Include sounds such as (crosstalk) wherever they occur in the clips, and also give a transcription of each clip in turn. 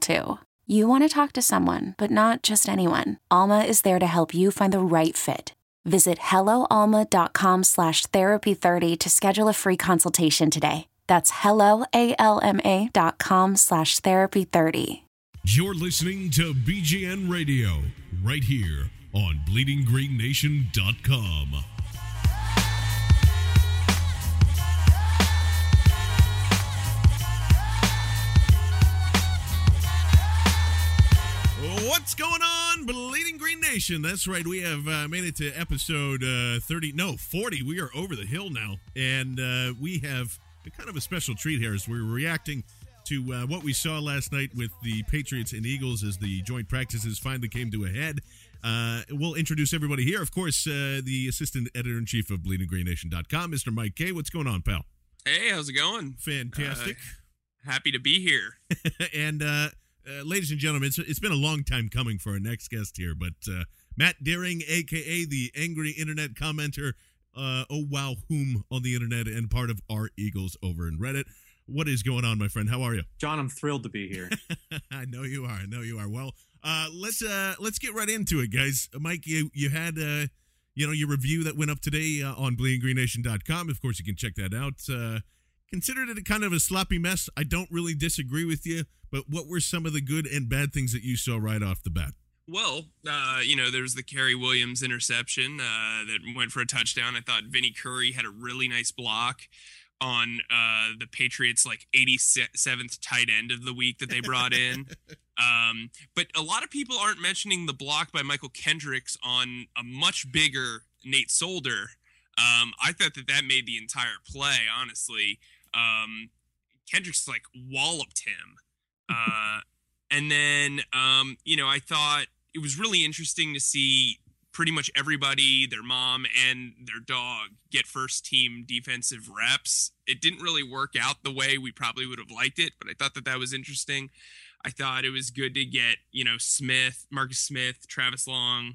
too. You want to talk to someone, but not just anyone. Alma is there to help you find the right fit. Visit helloalma.com slash therapy30 to schedule a free consultation today. That's helloalma.com slash therapy30. You're listening to BGN Radio right here on bleedinggreennation.com. What's going on, Bleeding Green Nation? That's right. We have uh, made it to episode uh, 30, no, 40. We are over the hill now. And uh, we have a kind of a special treat here as we're reacting to uh, what we saw last night with the Patriots and Eagles as the joint practices finally came to a head. Uh, we'll introduce everybody here. Of course, uh, the assistant editor in chief of bleedinggreennation.com, Mr. Mike K. What's going on, pal? Hey, how's it going? Fantastic. Happy to be here. (laughs) and uh, ladies and gentlemen, it's, it's been a long time coming for our next guest here, but uh, Matt Deering, aka the angry internet commenter, uh, oh wow, whom on the internet, and part of our Eagles over in Reddit. What is going on, my friend? How are you? John, I'm thrilled to be here. (laughs) I know you are. I know you are. Well, uh, let's uh, let's get right into it, guys. Mike, you you had uh, you know your review that went up today uh, on bleedinggreennation.com. Of course, you can check that out. Considered it a kind of a sloppy mess. I don't really disagree with you, but what were some of the good and bad things that you saw right off the bat? Well, uh, you know, there's the Cary Williams interception uh, that went for a touchdown. I thought Vinny Curry had a really nice block on uh, the Patriots' like 87th tight end of the week that they brought in. (laughs) um, but a lot of people aren't mentioning the block by Mychal Kendricks on a much bigger Nate Solder. Um, I thought that that made the entire play, honestly. Um, Kendricks like walloped him. Uh, (laughs) and then, um, you know, I thought it was really interesting to see pretty much everybody, their mom and their dog, get first team defensive reps. It didn't really work out the way we probably would have liked it, but I thought that that was interesting. I thought it was good to get, you know, Smith, Marcus Smith, Travis Long,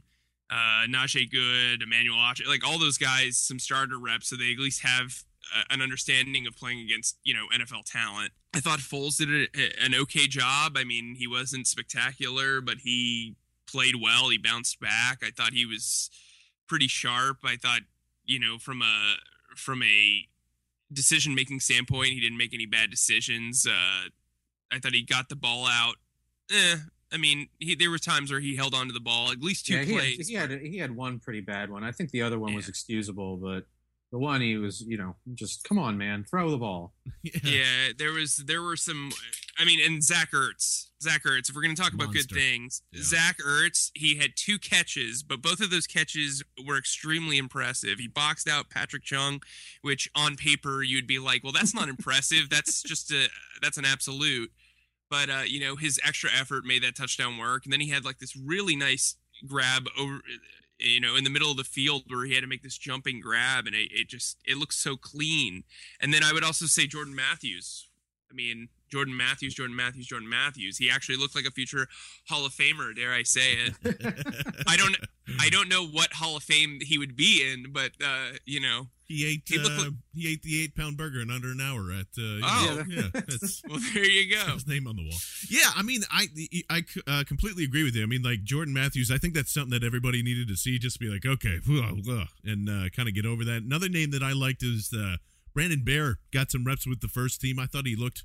uh, Najee Goode, Emmanuel Acho, like all those guys, some starter reps, so they at least have an understanding of playing against, you know, NFL talent. I thought Foles did a, an okay job. I mean, he wasn't spectacular, but he played well. He bounced back. I thought he was pretty sharp. I thought, you know, from a from a decision making standpoint, he didn't make any bad decisions. Uh, I thought he got the ball out. Eh, I mean, he, there were times where he held onto the ball, at least two yeah, he plays. Had, he had he had one pretty bad one. I think the other one was excusable, but the one he was, you know, just come on, man, throw the ball. (laughs) yeah, there was there were some. I mean, and Zach Ertz, Zach Ertz. If we're gonna talk about good things, Yeah. Zach Ertz, he had two catches, but both of those catches were extremely impressive. He boxed out Patrick Chung, which on paper you'd be like, well, that's not (laughs) impressive. That's just a that's an absolute. But uh, you know, his extra effort made that touchdown work, and then he had like this really nice grab over you know in the middle of the field where he had to make this jumping grab and it, it just it looks so clean. And then i would also say jordan matthews. I mean jordan matthews jordan matthews jordan matthews. He actually looked like a future hall of famer dare i say it. (laughs) I don't i don't know what hall of fame he would be in but uh you know He ate He uh, like- he ate the eight pound burger in under an hour at uh, Oh. know, yeah (laughs) that's well there you go his name on the wall. Yeah, I mean, I I uh, completely agree with you. I mean, like Jordan Matthews, I think that's something that everybody needed to see. Just be like, okay, and uh, kind of get over that. Another name that I liked is uh, Brandon Bair. Got some reps with the first team. I thought he looked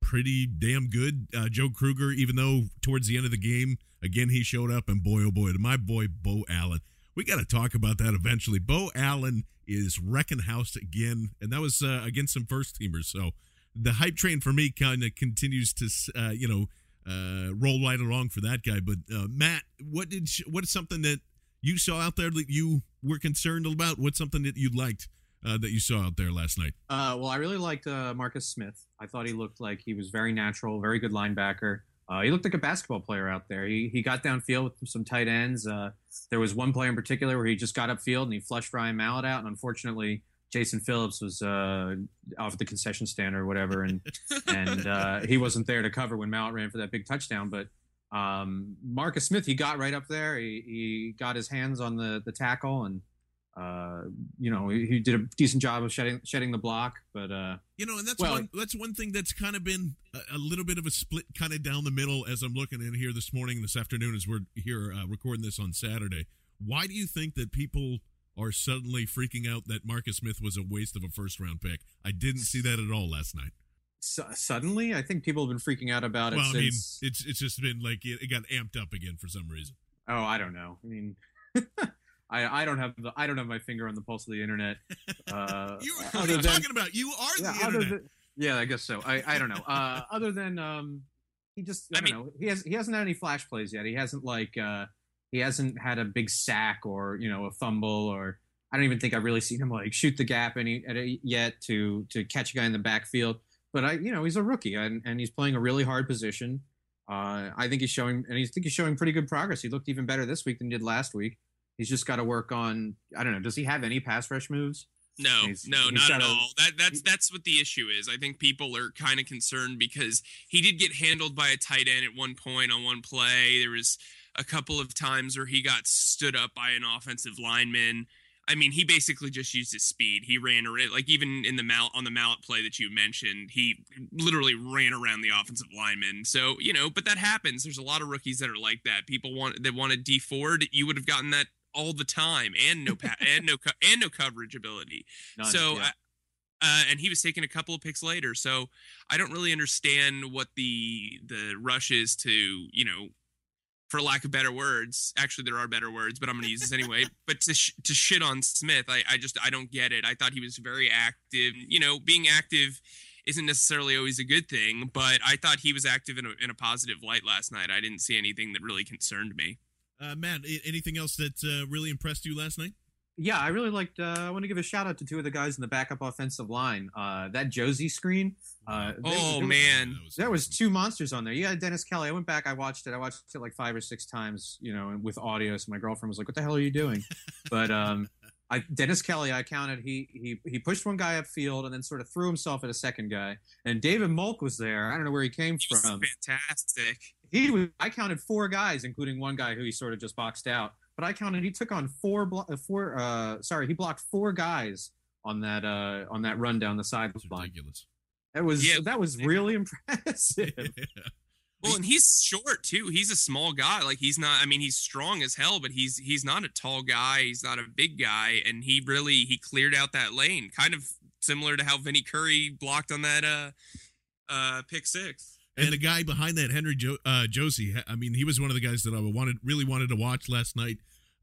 pretty damn good. Uh, Joe Kruger, even though towards the end of the game, again he showed up, and boy, oh boy, my boy Beau Allen. We got to talk about that eventually. Beau Allen is wrecking house again, and that was uh, against some first teamers. So the hype train for me kind of continues to uh, you know uh, roll right along for that guy. But uh, Matt, what did sh- what is something that you saw out there that you were concerned about? What's something that you liked uh, that you saw out there last night? Uh, well, I really liked uh, Marcus Smith. I thought he looked like he was very natural, very good linebacker. Uh, he looked like a basketball player out there. He he got downfield with some tight ends. Uh, there was one play in particular where he just got upfield and he flushed Ryan Mallett out, and unfortunately, Jason Phillips was uh, off the concession stand or whatever, and (laughs) and uh, he wasn't there to cover when Mallett ran for that big touchdown. But um, Marcus Smith, he got right up there. He, he got his hands on the the tackle, and uh, you know he, did a decent job of shedding shedding the block. But uh, You know, and that's Well- one that's one thing that's kind of been a, a little bit of a split, kind of down the middle. As I'm looking in here this morning, this afternoon, as we're here uh, recording this on Saturday. Why do you think that people are suddenly freaking out that Marcus Smith was a waste of a first round pick? I didn't see that at all last night. su- suddenly, I think people have been freaking out about it Well, I mean, it's it's just been like it, it got amped up again for some reason. oh, I don't know. I mean, (laughs) I I don't have the I don't have my finger on the pulse of the internet. (laughs) Uh, You what are you than- talking about? You are yeah, the other internet. than- yeah, I guess so. I, I don't know. Uh, (laughs) other than um, he just I, I don't mean- know. He has he hasn't had any flash plays yet. He hasn't like uh, he hasn't had a big sack or you know a fumble or I don't even think I've really seen him like shoot the gap any at a, yet to to catch a guy in the backfield. But I you know he's a rookie and, and he's playing a really hard position. Uh, I think he's showing and I think he's showing pretty good progress. He looked even better this week than he did last week. He's just got to work on. I don't know. Does he have any pass rush moves? No, He's- no, he's not at a- all. That that's that's what the issue is. I think people are kind of concerned because he did get handled by a tight end at one point on one play. There was a couple of times where he got stood up by an offensive lineman. I mean, he basically just used his speed. He ran around, like even in the mallet on the mallet play that you mentioned, he literally ran around the offensive lineman. So you know, but that happens. There's a lot of rookies that are like that. People want that want to Dee Ford. You would have gotten that all the time, and no pa- (laughs) and no co- and no coverage ability. None, So, yeah. uh, and he was taking a couple of picks later. So I don't really understand what the the rush is to you know, for lack of better words. Actually, there are better words, but I'm going to use this anyway. (laughs) but to sh- to shit on Smith, I I just I don't get it. I thought he was very active. You know, being active isn't necessarily always a good thing, but I thought he was active in a, in a positive light last night. I didn't see anything that really concerned me. Uh, Matt, anything else that uh, really impressed you last night? Yeah, I really liked. Uh, I want to give a shout out to two of the guys in the backup offensive line. Uh, that Josey screen. Uh, Oh there- man, there was two monsters on there. You had Dennis Kelly. I went back. I watched it. I watched it like five or six times. You know, with audio. So my girlfriend was like, "What the hell are you doing?" (laughs) But um, I Dennis Kelly. I counted. He he he pushed one guy upfield and then sort of threw himself at a second guy. And David Molk was there. I don't know where he came he from. fantastic. He was. I counted four guys, including one guy who he sort of just boxed out. But I counted. He took on four. Blo- uh, four. Uh, sorry, he blocked four guys on that. Uh, on that run down the It's sideline. ridiculous. That was. Yeah. that was really (laughs) impressive. (laughs) Well, and he's short too. He's a small guy. Like he's not. I mean, he's strong as hell, but he's he's not a tall guy. He's not a big guy, and he really he cleared out that lane, kind of similar to how Vinny Curry blocked on that uh uh pick six. And the guy behind that, Henry jo- uh, Josey, I mean, he was one of the guys that I wanted, really wanted to watch last night.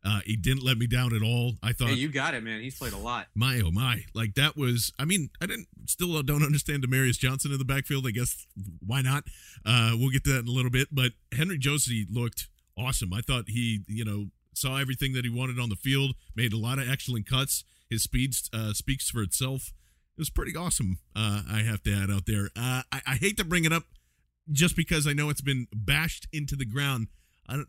Uh, he didn't let me down at all. I thought Hey, you got it, man. He's played a lot. my oh my, like that was. I mean, I didn't still don't understand Damaris Johnson in the backfield. I guess why not? Uh, we'll get to that in a little bit. But Henry Josey looked awesome. I thought he, you know, saw everything that he wanted on the field. Made a lot of excellent cuts. His speed uh, speaks for itself. It was pretty awesome. Uh, I have to add out there. Uh, I, I hate to bring it up, just because I know it's been bashed into the ground.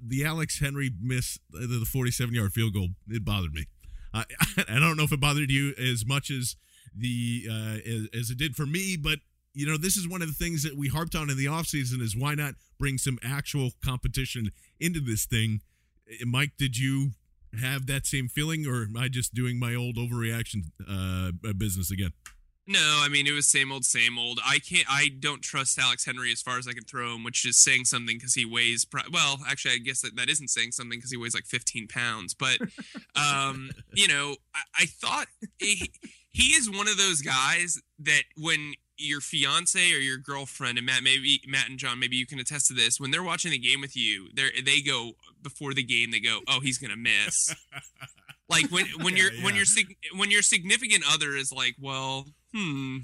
The Alex Henery miss the, the 47 yard field goal. It bothered me. I (laughs) I don't know if it bothered you as much as the uh, as, as it did for me, but you know this is one of the things that we harped on in the offseason is why not bring some actual competition into this thing. Uh, Mike, did you have that same feeling, or am I just doing my old overreaction uh, business again? No, I mean it was same old, same old. I can't. I don't trust Alex Henery as far as I can throw him, which is saying something because he weighs. Pro- well, actually, I guess that, that isn't saying something because he weighs like 15 pounds. But, (laughs) um, you know, I, I thought he, he is one of those guys that when your fiance or your girlfriend and Matt, maybe Matt and John, maybe you can attest to this. When they're watching the game with you, they they go before the game. They go, "Oh, he's gonna miss." (laughs) like when when Yeah, your when yeah. your sig- when your significant other is like, well, hmm,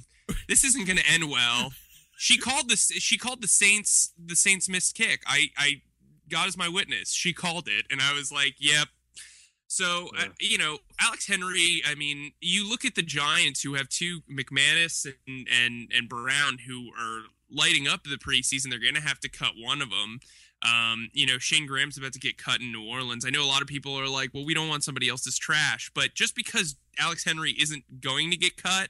this isn't going to end well. She called this. She called the Saints the Saints missed kick. I I God is my witness. She called it, and I was like, yep. So uh, Yeah. you know, Alex Henery. I mean, you look at the Giants who have two McManus and and and Brown who are lighting up the preseason. They're going to have to cut one of them. Um, you know, Shayne Graham's about to get cut in New Orleans. I know a lot of people are like, well, we don't want somebody else's trash. But just because Alex Henery isn't going to get cut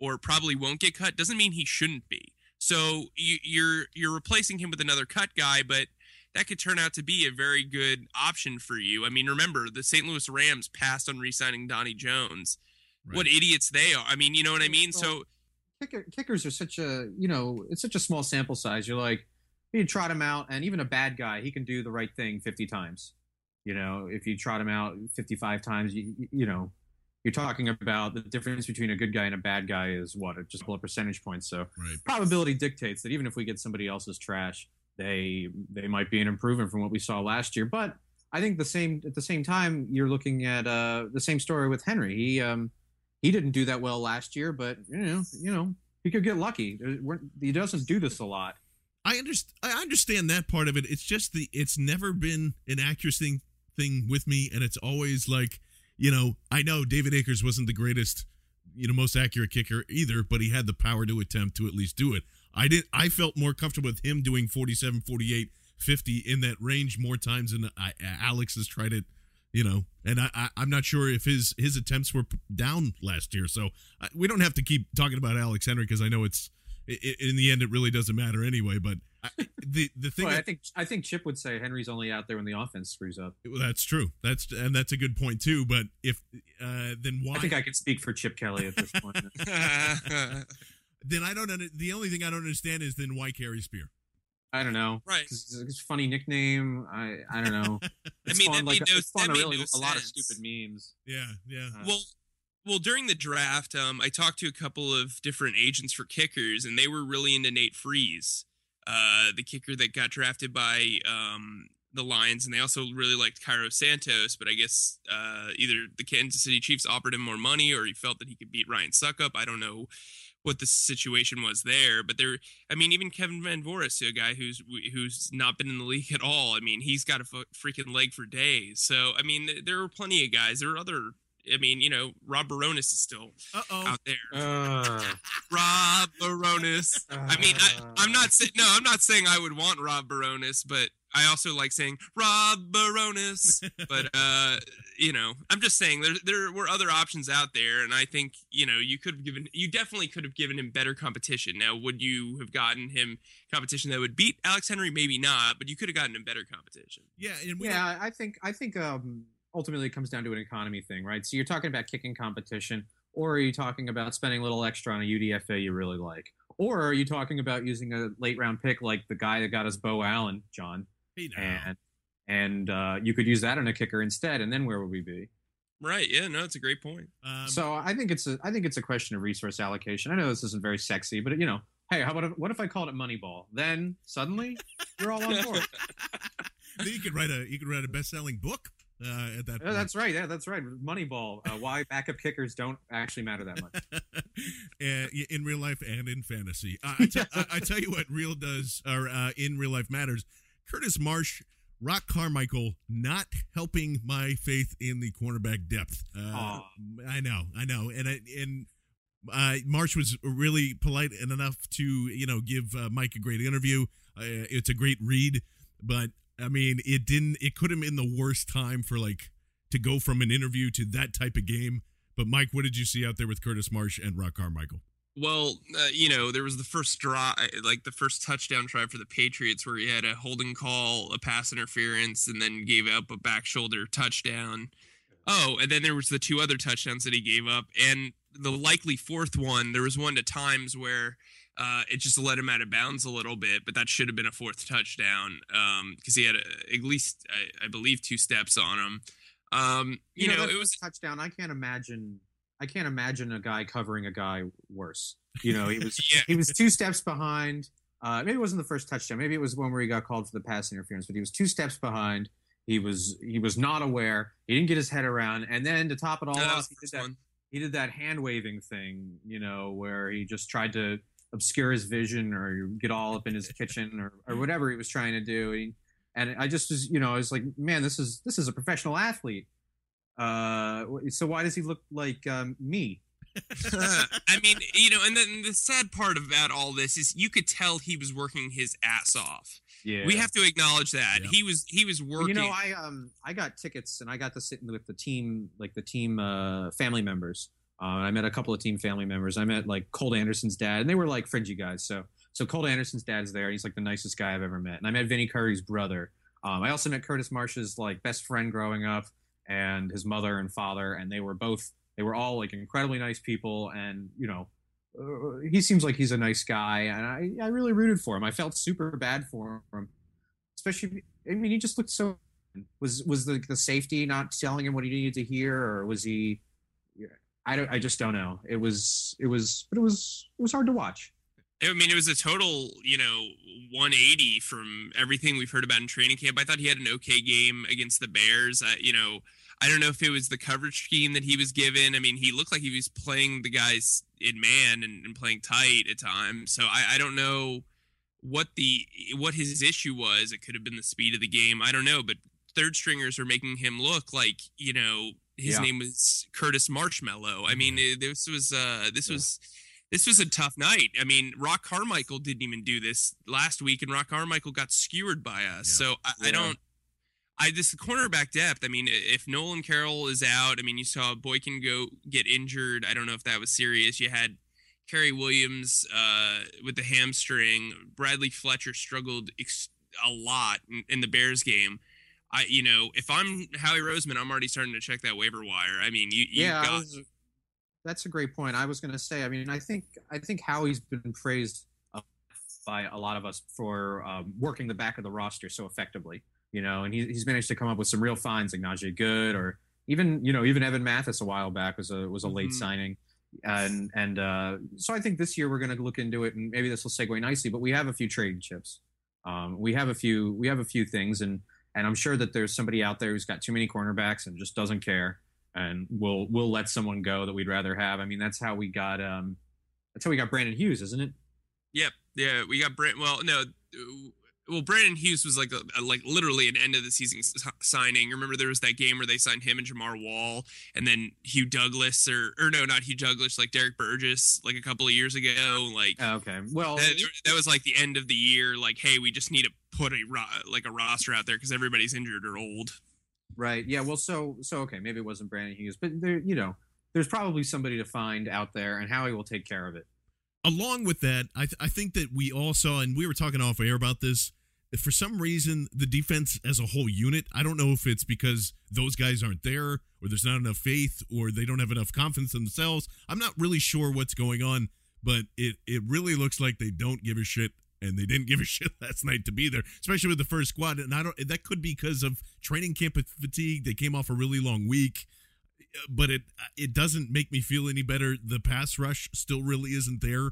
or probably won't get cut doesn't mean he shouldn't be. So you, you're you're replacing him with another cut guy, but that could turn out to be a very good option for you. I mean, remember the St. Louis Rams passed on re-signing Donnie Jones. What idiots they are! I mean, you know what I mean. So Kicker, kickers are such a you know it's such a small sample size. You're like you trot him out, and even a bad guy, he can do the right thing 50 times. You know, if you trot him out 55 times, you, you- you know, you're talking about the difference between a good guy and a bad guy is what just a couple of percentage points. So Right. probability dictates that even if we get somebody else's trash, they they might be an improvement from what we saw last year. But I think the same at the same time, you're looking at uh, the same story with Henery. He um, he didn't do that well last year, but you know you know he could get lucky. He doesn't do this a lot. I understand. I understand that part of it. It's just the. It's never been an accuracy thing with me, and it's always like, you know, I know David Akers wasn't the greatest, you know, most accurate kicker either, but he had the power to attempt to at least do it. I didn't I felt more comfortable with him doing 47, 48, 50 in that range more times than I, Alex has tried it. You know, and I, I I'm not sure if his his attempts were down last year. So I, we don't have to keep talking about Alex Henery because I know it's i i in the end it really doesn't matter anyway. But I, the the thing Well, I think I think Chip would say Henery's only out there when the offense screws up. well, that's true. That's and that's a good point too. But if uh, then why? I think I can speak for Chip Kelly at this point. (laughs) (laughs) then I don't. Under, the only thing I don't understand is then why carry Spear? I don't know. Right. It's, it's a funny nickname. I I don't know. (laughs) It's mean, that spawned like no- it spawned that a really no a lot of stupid memes. Yeah, yeah. Uh, well well during the draft um, i talked to a couple of different agents for kickers and they were really into nate freese uh, the kicker that got drafted by um, the lions and they also really liked cairo santos but i guess uh, either the kansas city chiefs offered him more money or he felt that he could beat ryan succop. I don't know what the situation was there but there i mean even kevin van voris a guy who's who's not been in the league at all i mean he's got a freaking leg for days. So i mean there were plenty of guys. There were other I mean, you know, Rob Bironas is still Uh oh. out there. Uh, (laughs) Rob Bironas. I mean, I, I'm not saying no. I'm not saying I would want Rob Bironas, but I also like saying Rob Bironas. (laughs) but uh, you know, I'm just saying there there were other options out there, and I think you know you could have given you definitely could have given him better competition. Now, would you have gotten him competition that would beat Alex Henery? Maybe not, but you could have gotten him better competition. Yeah, and we yeah, I think I think um, ultimately it comes down to an economy thing, right? So you're talking about kicking competition, or are you talking about spending a little extra on a UDFA you really like, or are you talking about using a late round pick like the guy that got us Beau Allen, John, Hey, now. and and uh, you could use that on a kicker instead, and then where would we be? Right? Yeah. No, it's a great point. Um, so I think it's a I think it's a question of resource allocation. I know this isn't very sexy, but you know, hey, how about if, what if I called it Moneyball? Then suddenly you're all on board. (laughs) then you could write a you could write a best selling book uh, at that. Yeah, that's right. Yeah, that's right. Moneyball. Uh, (laughs) why backup kickers don't actually matter that much. (laughs) in real life and in fantasy. I, I, tell, I, I tell you what, real does or uh, in real life matters. Curtis Marsh, Roc Carmichael, not helping my faith in the cornerback depth. Uh, I know, I know, and I, and. Uh, Marsh was really polite and enough to, you know, give uh, Mike a great interview. Uh, it's a great read, but I mean, it didn't. It could have been the worst time for like to go from an interview to that type of game. But Mike, what did you see out there with Curtis Marsh and Roc Carmichael? Well, uh, you know, there was the first draw, like the first touchdown try for the Patriots, where he had a holding call, a pass interference, and then gave up a back shoulder touchdown. Oh, and then there was the two other touchdowns that he gave up, and the likely fourth one. There was one to times where uh, it just let him out of bounds a little bit, but that should have been a fourth touchdown because he had a, at least, I, I believe, two steps on him. Um, you, know, that it was first touchdown. I can't imagine. I can't imagine a guy covering a guy worse. You know, he was (laughs) Yeah. he was two steps behind. Uh, maybe it wasn't the first touchdown. Maybe it was one where he got called for the pass interference, but he was two steps behind. He was he was not aware. He didn't get his head around, and then to top it all no, off, he did that one. he did that hand waving thing, you know, where he just tried to obscure his vision or get all up in his kitchen or, or (laughs) whatever he was trying to do. He, and I just was, you know, I was like, man, this is this is a professional athlete. Uh, so why does he look like um, me? (laughs) I mean, you know, and then the sad part about all this is you could tell he was working his ass off. Yeah, We have to acknowledge that Yeah. he was he was working. You know, I um I got tickets and I got to sit with the team, like the team uh, family members. Uh, I met a couple of team family members. I met like Colt Anderson's dad, and they were like fringy guys. So so Colt Anderson's dad's there. He's like the nicest guy I've ever met. And I met Vinny Curry's brother. Um, I also met Curtis Marsh's like best friend growing up, and his mother and father, and they were both they were all like incredibly nice people. And you know, uh, he seems like he's a nice guy, and I I really rooted for him. I felt super bad for him, especially. I mean, he just looked so was was the the safety not telling him what he needed to hear, or was he? I don't. I just don't know. It was. It was. But it was. It was hard to watch. I mean, it was a total, you know, 180 from everything we've heard about in training camp. I thought he had an okay game against the Bears. I, you know, I don't know if it was the coverage scheme that he was given. I mean, he looked like he was playing the guys in man and, and playing tight at times. So I, I don't know what the what his issue was. It could have been the speed of the game. I don't know, but third stringers are making him look like you know his Yeah. name was Curtis Marshmallow. I mean, it- this was uh this Yeah. was this was a tough night. I mean, Roc Carmichael didn't even do this last week, and Roc Carmichael got skewered by us. Yeah. So I, I don't. I this cornerback depth. I mean, if Nolan Carroll is out, I mean, you saw Boykin go get injured. I don't know if that was serious. You had Cary Williams uh, with the hamstring. Bradley Fletcher struggled ex- a lot in, in the Bears game. I, you know, if I'm Howie Roseman, I'm already starting to check that waiver wire. I mean, you, you yeah, got was, that's a great point. I was going to say. I mean, I think I think Howie's been praised uh, by a lot of us for um, working the back of the roster so effectively. You know, and he, he's managed to come up with some real finds like Najee Goode or even you know even Evan Mathis a while back was a was a late Mhm. signing. And and uh, so I think this year we're going to look into it, and maybe this will segue nicely. But we have a few trading chips. Um, we have a few we have a few things, and and I'm sure that there's somebody out there who's got too many cornerbacks and just doesn't care, and we'll we'll let someone go that we'd rather have. I mean, that's how we got um, that's how we got Brandon Hughes, isn't it? Yep. Yeah, we got Brent. Well, no. Well, Brandon Hughes was like a, a- like literally an end of the season s- signing. Remember there was that game where they signed him and Jamar Wall, and then Hugh Douglas or or no, not Hugh Douglas, like Derrick Burgess, like a couple of years ago. Like oh, Okay, well, that, that was like the end of the year. Like, hey, we just need to put a ro- like a roster out there because everybody's injured or old. right, yeah, well, so so okay, maybe it wasn't Brandon Hughes, but there, you know, there's probably somebody to find out there, and Howie will take care of it. along with that, I, th- I think that we all saw, and we were talking off air about this. For some reason, the defense as a whole unit, I don't know if it's because those guys aren't there, or there's not enough faith, or they don't have enough confidence in themselves. I'm not really sure what's going on, but it it really looks like they don't give a shit, and they didn't (laughs) give a shit last night to be there, especially with the first squad. And I don't. That could be because of training camp fatigue. They came off a really long week but it it doesn't make me feel any better. The pass rush still really isn't there.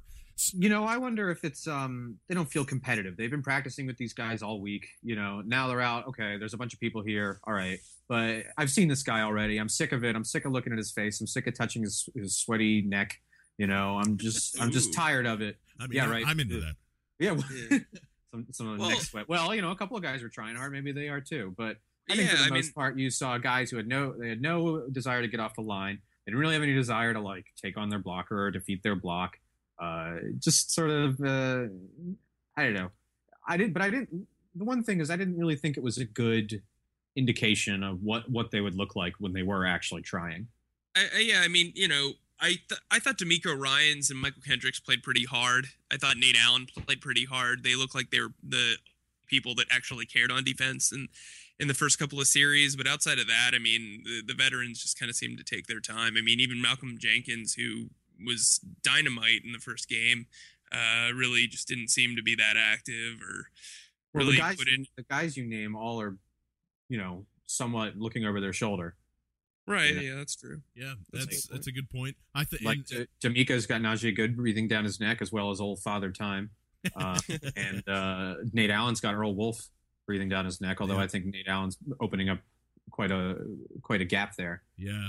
You know, I wonder if it's um they don't feel competitive. They've been practicing with these guys all week. You know, now they're out. Okay, there's a bunch of people here. All right, but I've seen this guy already. I'm sick of it. I'm sick of looking at his face. I'm sick of touching his, his sweaty neck. You know, I'm just I'm just Ooh. tired of it. I mean, Yeah, right. I'm into that. Yeah. well- (laughs) Yeah. some some of the Well- neck sweat. Well, you know, a couple of guys were trying hard. Maybe they are too. But I think Yeah, for the I most mean- part, you saw guys who had no they had no desire to get off the line. They didn't really have any desire to like take on their blocker or defeat their block. Uh, just sort of uh, I don't know. I didn't, but I didn't. The one thing is, I didn't really think it was a good indication of what what they would look like when they were actually trying. I, I, yeah, I mean, you know, I th- I thought DeMeco Ryans and Mychal Kendricks played pretty hard. I thought Nate Allen played pretty hard. They looked like they were the people that actually cared on defense and in the first couple of series. But outside of that, I mean, the, the veterans just kind of seemed to take their time. I mean, even Malcolm Jenkins, who was dynamite in the first game, uh, really just didn't seem to be that active or Well, really the guys, put in. the guys you name all are, you know, somewhat looking over their shoulder. Right, Yeah. yeah, that's true. Yeah, That's a that's good that's a good point. I think Like J- Jamaica's got Najee Goode breathing down his neck, as well as old Father Time, uh, (laughs) and uh, Nate Allen's got Earl Wolff breathing down his neck. Although Yeah. I think Nate Allen's opening up quite a quite a gap there. yeah.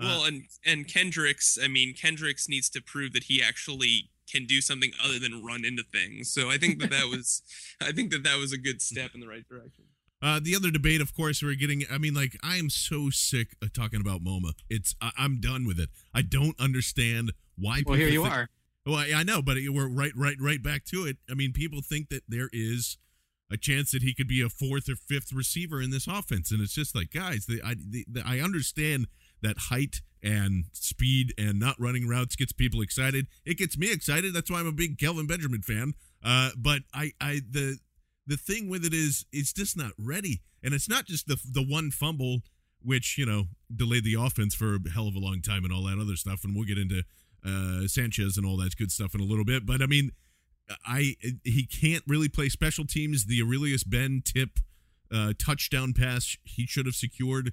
Uh, Well, and and Kendricks, I mean, Kendricks needs to prove that he actually can do something other than run into things. So I think that that was, (laughs) I think that that was a good step in the right direction. Uh, the other debate, of course, we're getting. I mean, like, I am so sick of talking about Momah. It's I, I'm done with it. I don't understand why. Well, here people you think- are. Well, I I know, but we're right, right, right back to it. I mean, people think that there is a chance that he could be a fourth or fifth receiver in this offense, and it's just like, guys, the, I, the, the, I understand that height and speed and not running routes gets people excited. It gets me excited. That's why I'm a big Kelvin Benjamin fan. Uh, but I, I, the, the thing with it is, it's just not ready, and it's not just the the one fumble, which you know delayed the offense for a hell of a long time and all that other stuff, and we'll get into uh, Sanchez and all that good stuff in a little bit. But I mean, I he can't really play special teams. The Arrelious Benn tip uh, touchdown pass he should have secured.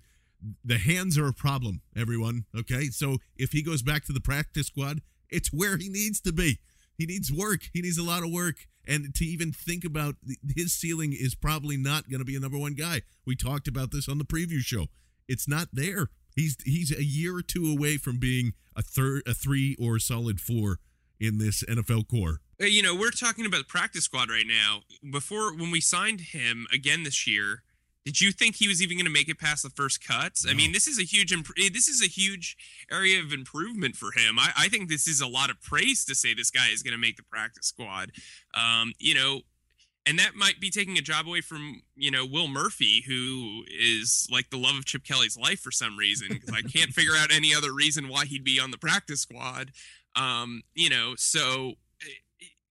The hands are a problem, everyone. Okay, so if he goes back to the practice squad, it's where he needs to be. He needs work. He needs a lot of work, and to even think about his ceiling is probably not going to be a number one guy. We talked about this on the preview show. It's not there. He's he's a year or two away from being a third, a three, or a solid four in this NFL core. You know, we're talking about practice squad right now. Before, when we signed him again this year, did you think he was even going to make it past the first cuts? I mean, this is a huge, imp- eh, this is a huge area of improvement for him. I, I think this is a lot of praise to say this guy is going to make the practice squad. Um, you know, and that might be taking a job away from you know Will Murphy, who is like the love of Chip Kelly's life for some reason. Because I can't figure out any other reason why he'd be on the practice squad. Um, you know, so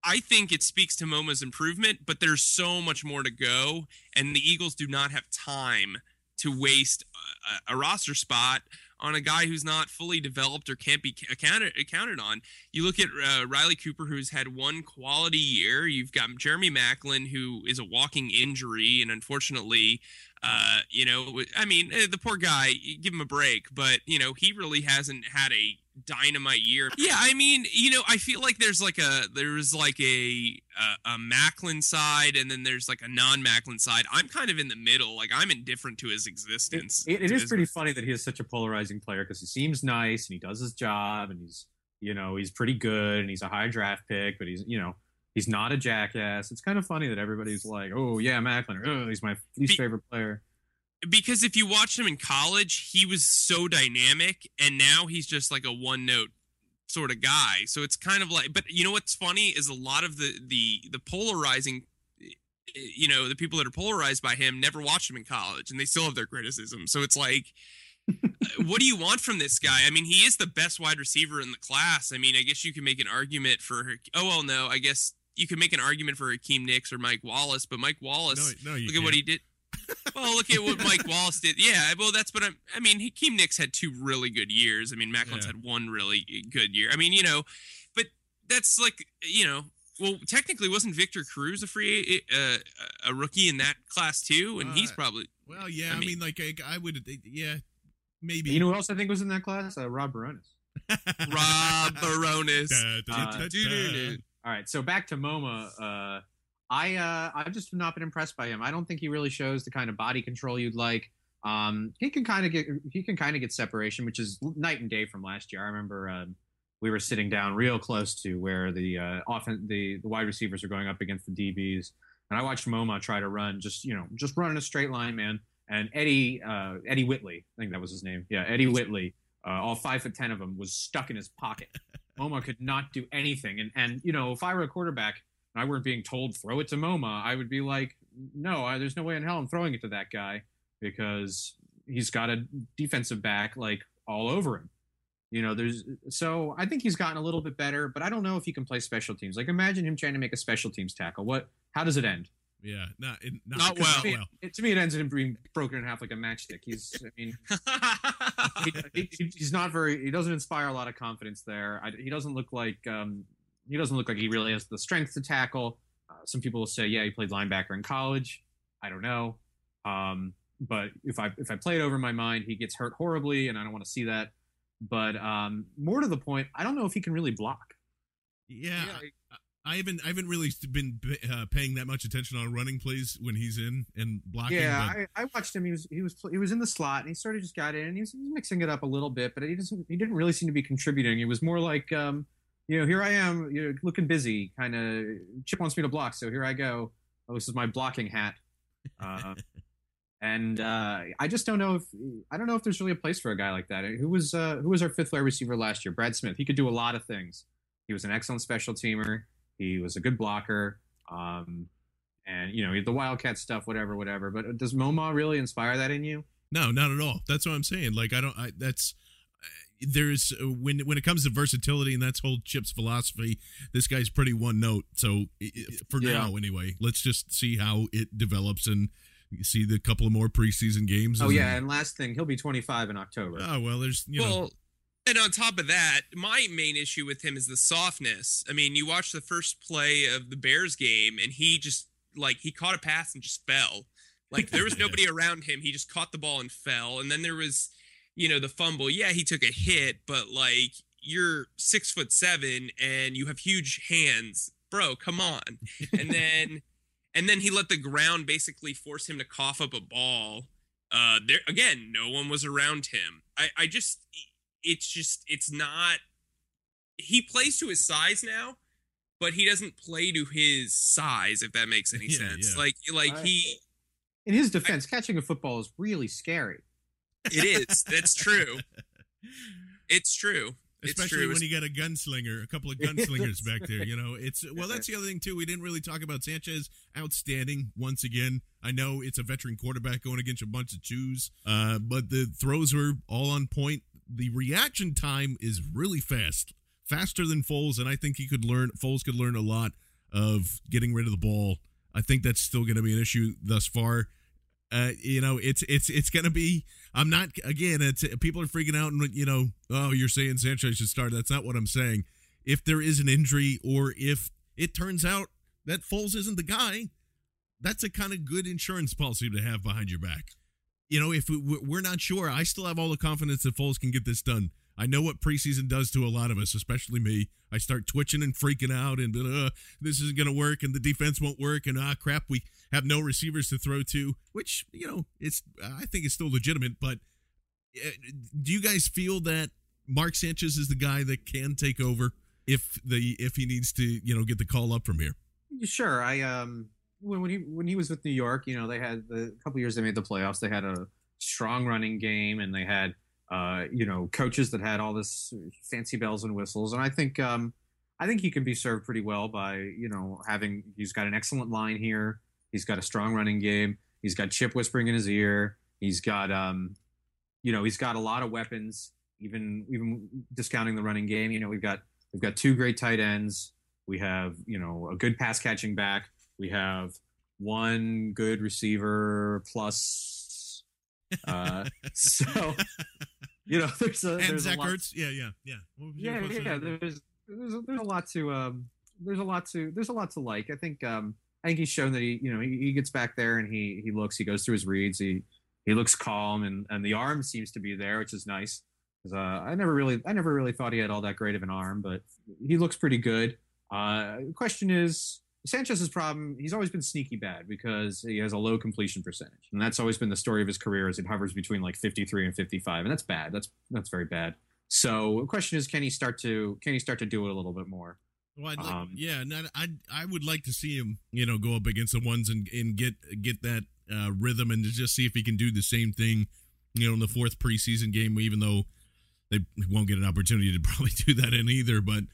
I think it speaks to Momah's improvement, but there's so much more to go, and the Eagles do not have time to waste a, a roster spot on a guy who's not fully developed or can't be accounted accounted on. You look at uh, Riley Cooper, who's had one quality year. You've got Jeremy Maclin, who is a walking injury, and unfortunately, uh, you know, I mean, eh, the poor guy. Give him a break, but you know, he really hasn't had a dynamite year. Yeah, I mean, you know, I feel like there's like a there's like a a, a Maclin side, and then there's like a non-Maclin side. I'm kind of in the middle. Like I'm indifferent to his existence. it- it to is pretty funny that he is such a polarizing player because he seems nice and he does his job and he's you know he's pretty good and he's a high draft pick, but he's you know he's not a jackass. It's kind of funny that everybody's like, oh yeah, Maclin, oh he's my least Be- favorite player. because if you watched him in college, he was so dynamic, and now he's just like a one note sort of guy. So it's kind of like, but you know what's funny is a lot of the the the polarizing, you know, the people that are polarized by him never watched him in college, and they still have their criticism. So it's like. (laughs) what do you want from this guy? I mean, he is the best wide receiver in the class. I mean, I guess you can make an argument for. Oh well, no, I guess you can make an argument for Hakeem Nicks or Mike Wallace, but Mike Wallace No, no, you look at what he did. well, look at what Mike Wallace did. Yeah, well, that's what I'm, I mean, Hakeem Nicks had two really good years. I mean, Maclin's Yeah. had one really good year. I mean, you know, but that's like you know, well, technically, wasn't Victor Cruz a free uh, a rookie in that class too? And he's Uh, probably Well, yeah, I I mean, mean- like I, I would, yeah, maybe. You know who else I think was in that class? Uh, Rob Bironas. Rob Bironas. (laughs) All right, so back to Momah. Uh, I uh, I've just not been impressed by him. I don't think he really shows the kind of body control you'd like. Um, he can kind of get he can kind of get separation, which is night and day from last year. I remember um, we were sitting down real close to where the uh, often the the wide receivers are going up against the DBs, and I watched Momah try to run just you know just run in a straight line, man. And Eddie uh, Eddie Whitley, I think that was his name. Yeah, Eddie Whitley. Uh, all five foot ten of them was stuck in his pocket. Momah could not do anything, and and you know if I were a quarterback and I weren't being told throw it to Momah, I would be like, no, I, there's no way in hell I'm throwing it to that guy because he's got a defensive back like all over him. You know, there's so I think he's gotten a little bit better, but I don't know if he can play special teams. Like imagine him trying to make a special teams tackle. What? How does it end? Yeah, not not, Not well. To me, it, to me, it ends in him being broken in half like a matchstick. He's, I mean, (laughs) he, he- he's not very. He doesn't inspire a lot of confidence there. I, he doesn't look like. Um, he doesn't look like he really has the strength to tackle. Uh, some people will say, yeah, he played linebacker in college. I don't know. Um, but if I if I play it over my mind, he gets hurt horribly, and I don't want to see that. But um, more to the point, I don't know if he can really block. Yeah, I, I haven't I haven't really been uh, paying that much attention on running plays when he's in and blocking. Yeah, I, I watched him. He was he was he was in the slot, and he sort of just got in, and he was, he was mixing it up a little bit, but he doesn't he didn't really seem to be contributing. It was more like, um, you know, here I am, you know, looking busy, kind of. Chip wants me to block, so here I go. Oh, this is my blocking hat. Uh, (laughs) and uh, I just don't know if I don't know if there's really a place for a guy like that. Who was uh, who was our fifth wide receiver last year? Brad Smith. He could do a lot of things. He was an excellent special teamer. He was a good blocker. Um, and you know the wildcat stuff, whatever, whatever. But does Momah really inspire that in you? No, not at all. That's what I'm saying. Like I don't. I, that's uh, there's uh, when when it comes to versatility and that's whole Chip's philosophy. This guy's pretty one note. So i- i- for Yeah. now, anyway, let's just see how it develops and see the couple of more preseason games. Oh and- yeah, and last thing, he'll be 25 in October. Oh well, there's you know. And on top of that, my main issue with him is the softness. I mean, you watch the first play of the Bears game, and he just like he caught a pass and just fell. Like there was (laughs) nobody around him. He just caught the ball and fell. And then there was, you know, the fumble. Yeah, he took a hit, but like you're six foot seven and you have huge hands, bro. Come on. And then, (laughs) and then he let the ground basically force him to cough up a ball. Uh, there again, no one was around him. I, I just, it's just, it's not. He plays to his size now, but he doesn't play to his size. If that makes any (laughs) Yeah, sense, yeah. like, like I- he, In his defense, catching a football is really scary. it is. That's true. (laughs) It's true. Especially when you got a gunslinger, a couple of (laughs) gunslingers back there. You know, it's well. That's the other thing too. We didn't really talk about Sanchez. Outstanding once again. I know it's a veteran quarterback going against a bunch of chews, uh, but the throws were all on point. The reaction time is really fast, faster than Foles, and I think he could learn. Foles could learn a lot of getting rid of the ball. I think that's still going to be an issue thus far. Uh, you know, it's it's it's going to be. I'm not again. It's people are freaking out, and you know, oh, you're saying Sanchez should start. That's not what I'm saying. If there is an injury, or if it turns out that Foles isn't the guy, that's a kind of good insurance policy to have behind your back. You know, if we, we're not sure, I still have all the confidence that Foles can get this done. I know what preseason does to a lot of us, especially me. I start twitching and freaking out, and uh, this isn't going to work, and the defense won't work, and ah, crap, we have no receivers to throw to. Which you know, it's I think it's still legitimate. But uh, do you guys feel that Mark Sanchez is the guy that can take over if the if he needs to, you know, get the call up from here? Sure, I um when, when he when he was with New York, you know, they had the couple years they made the playoffs. They had a strong running game, and they had uh you know coaches that had all this fancy bells and whistles. And I think um I think he can be served pretty well by you know having he's got an excellent line here. He's got a strong running game. He's got Chip whispering in his ear. He's got um you know he's got a lot of weapons. Even even discounting the running game, you know we've got we've got two great tight ends. We have, you know, a good pass catching back. We have one good receiver plus. (laughs) Uh, so, you know, (laughs) there's a and there's Zach a lot, Ertz, yeah, yeah, yeah. What yeah, yeah. There's there's a, there's a lot to um there's a lot to there's a lot to like. I think um I think he's shown that he you know he, he gets back there and he he looks he goes through his reads he he looks calm and and the arm seems to be there which is nice. because uh, I never really I never really thought he had all that great of an arm, but he looks pretty good. Uh, question is Sanchez's problem. He's always been sneaky bad because he has a low completion percentage, and that's always been the story of his career. As it hovers between like 53 and 55, and that's bad. That's that's very bad. So the question is, can he start to can he start to do it a little bit more? Well, like, um, yeah, and I I would like to see him, you know, go up against the ones and, and get get that uh, rhythm and just see if he can do the same thing, you know, in the fourth preseason game. Even though they won't get an opportunity to (laughs) probably do that in either, but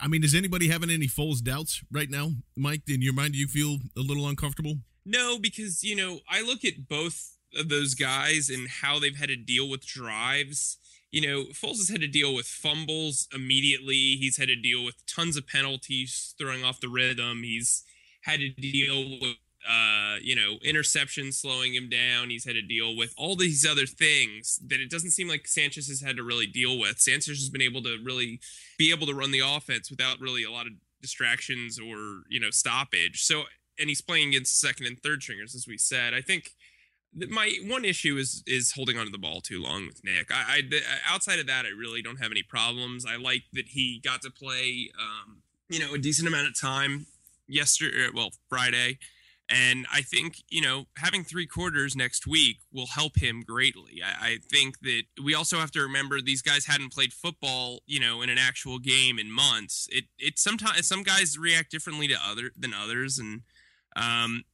I mean, is anybody having any false doubts right now, Mike? In your mind, do you feel a little uncomfortable? No, because you know I look at both of those guys and how they've had to deal with drives. You know, Foles has had to deal with fumbles immediately. He's had to deal with tons of penalties, throwing off the rhythm. He's had to deal with uh, you know, interceptions slowing him down. He's had to deal with all these other things that it doesn't seem like Sanchez has had to really deal with. Sanchez has been able to really be able to run the offense without really a lot of distractions or, you know, stoppage. So, and he's playing against second and third stringers, as we said. I think my one issue is is holding onto the ball too long with Nick. I, I outside of that, I really don't have any problems. I like that he got to play, um, you know, a decent amount of time yesterday. Well, Friday and I think, you know, having three quarters next week will help him greatly. I, I, think that we also have to remember these guys hadn't played football, you know, in an actual game in months. It it sometimes some guys react differently to other than others. And um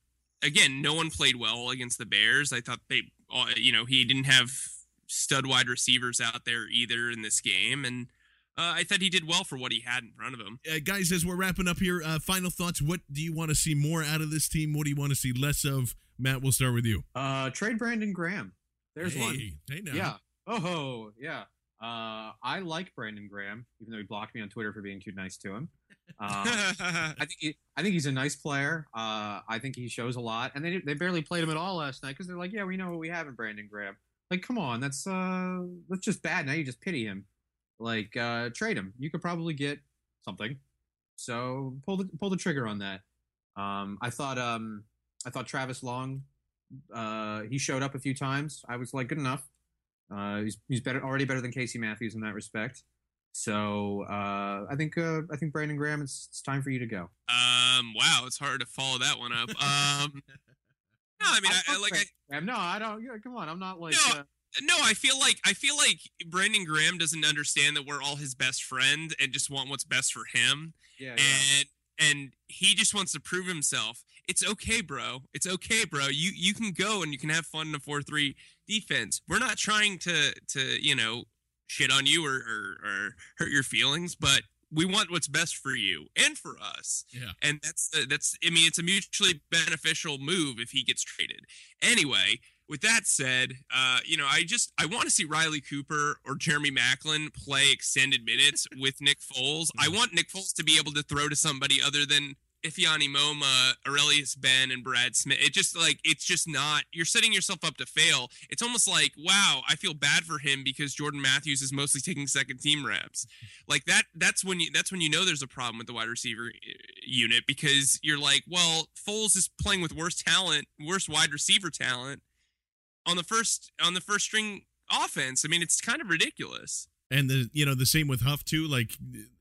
again, no one played well against the Bears. I thought they uh, you know, he didn't have stud wide receivers out there either in this game. And uh, I thought he did well for what he had in front of him. Uh, guys, as we're wrapping up here, uh, final thoughts. What do you want to see more out of this team? What do you want to see less of? Matt, we'll start with you. Uh, trade Brandon Graham. There's hey, one. Hey now. Yeah. Oh, ho, yeah. Uh, I like Brandon Graham, even though he blocked me on Twitter for being too nice to him. (laughs) Um, I think he, I think he's a nice player. Uh, I think he shows a lot, and they they barely played him at all last night because they're like, yeah, we know what we have in Brandon Graham. Like, come on, that's uh, that's just bad. Now you just pity him. Like uh, trade him. You could probably get something. So pull the pull the trigger on that. Um, I thought um, I thought Travis Long. Uh, he showed up a few times. I was like, good enough. Uh, he's he's better already better than Casey Matthews in that respect. So uh, I think uh, I think Brandon Graham, it's, it's time for you to go. Um, wow, it's hard to follow that one up. (laughs) Um, no, I mean, I, I, like, I, no, I don't. come on, I'm not like. No, uh, no, I feel like I feel like Brandon Graham doesn't understand that we're all his best friend and just want what's best for him. Yeah, and yeah. and he just wants to prove himself. It's okay, bro. It's okay, bro. You you can go and you can have fun in a four three defense. We're not trying to to you know shit on you or, or, or hurt your feelings, but we want what's best for you and for us. Yeah. And that's that's I mean it's a mutually beneficial move if he gets traded. Anyway, with that said, uh, you know, I just I want to see Riley Cooper or Jeremy Maclin play extended minutes (laughs) with Nick Foles. I mm-hmm. want Nick Foles to be able to throw to somebody other than Ifeanyi Momah, Arrelious Benn, and Brad Smith. It just like it's just not. You're setting yourself up to fail. It's almost like wow, I feel bad for him because Jordan Matthews is mostly taking second team reps. (laughs) Like that. That's when you. That's when you know there's a problem with the wide receiver uh, unit because you're like, well, Foles is playing with worse talent, worse wide receiver talent on the first on the first string offense. I mean, it's kind of ridiculous. And the you know the same with Huff too. Like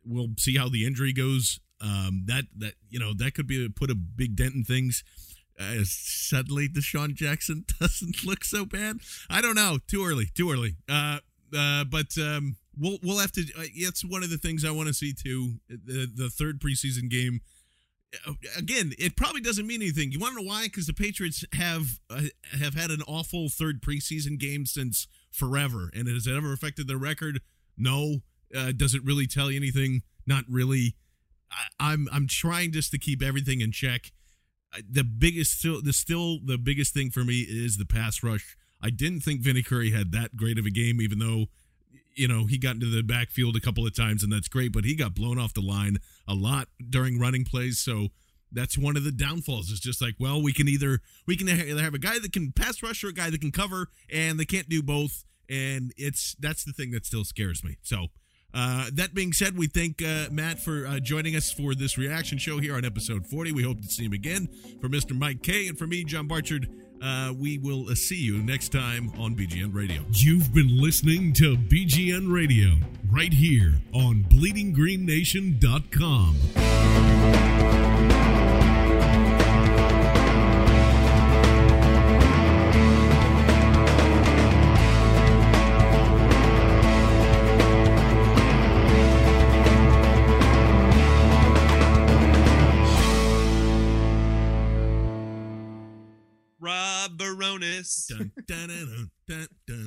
we'll see how the injury goes. Um, that that you know that could be put a big dent in things. Uh, suddenly, DeSean Jackson (laughs) doesn't look so bad. I don't know. Too early. Too early. Uh, uh, but um, we'll we'll have to. Uh, it's one of the things I want to see too. The the third preseason game again, it probably doesn't mean anything. You want to know why? Because the Patriots have uh, have had an awful third preseason game since forever, and has it ever affected their record? No. Uh, does it really tell you anything? Not really. I, I'm I'm trying just to keep everything in check. The biggest still the still the biggest thing for me is the pass rush. I didn't think Vinny Curry had that great of a game, even though you know, he got into the backfield a couple of times, and that's great, but he got blown off the line a lot during running plays. So that's one of the downfalls. It's just like, well, we can either we can either have a guy that can pass rush or a guy that can cover, and they can't do both. And it's that's the thing that still scares me. So uh, that being said, we thank uh, Matt for uh, joining us for this reaction show here on episode 40. We hope to see him again. For Mr. Mike K and for me, John Barchard, Uh, we will uh, see you next time on BGN Radio. You've been listening to BGN Radio right here on BleedingGreenNation.com. this. Dun, dun, dun,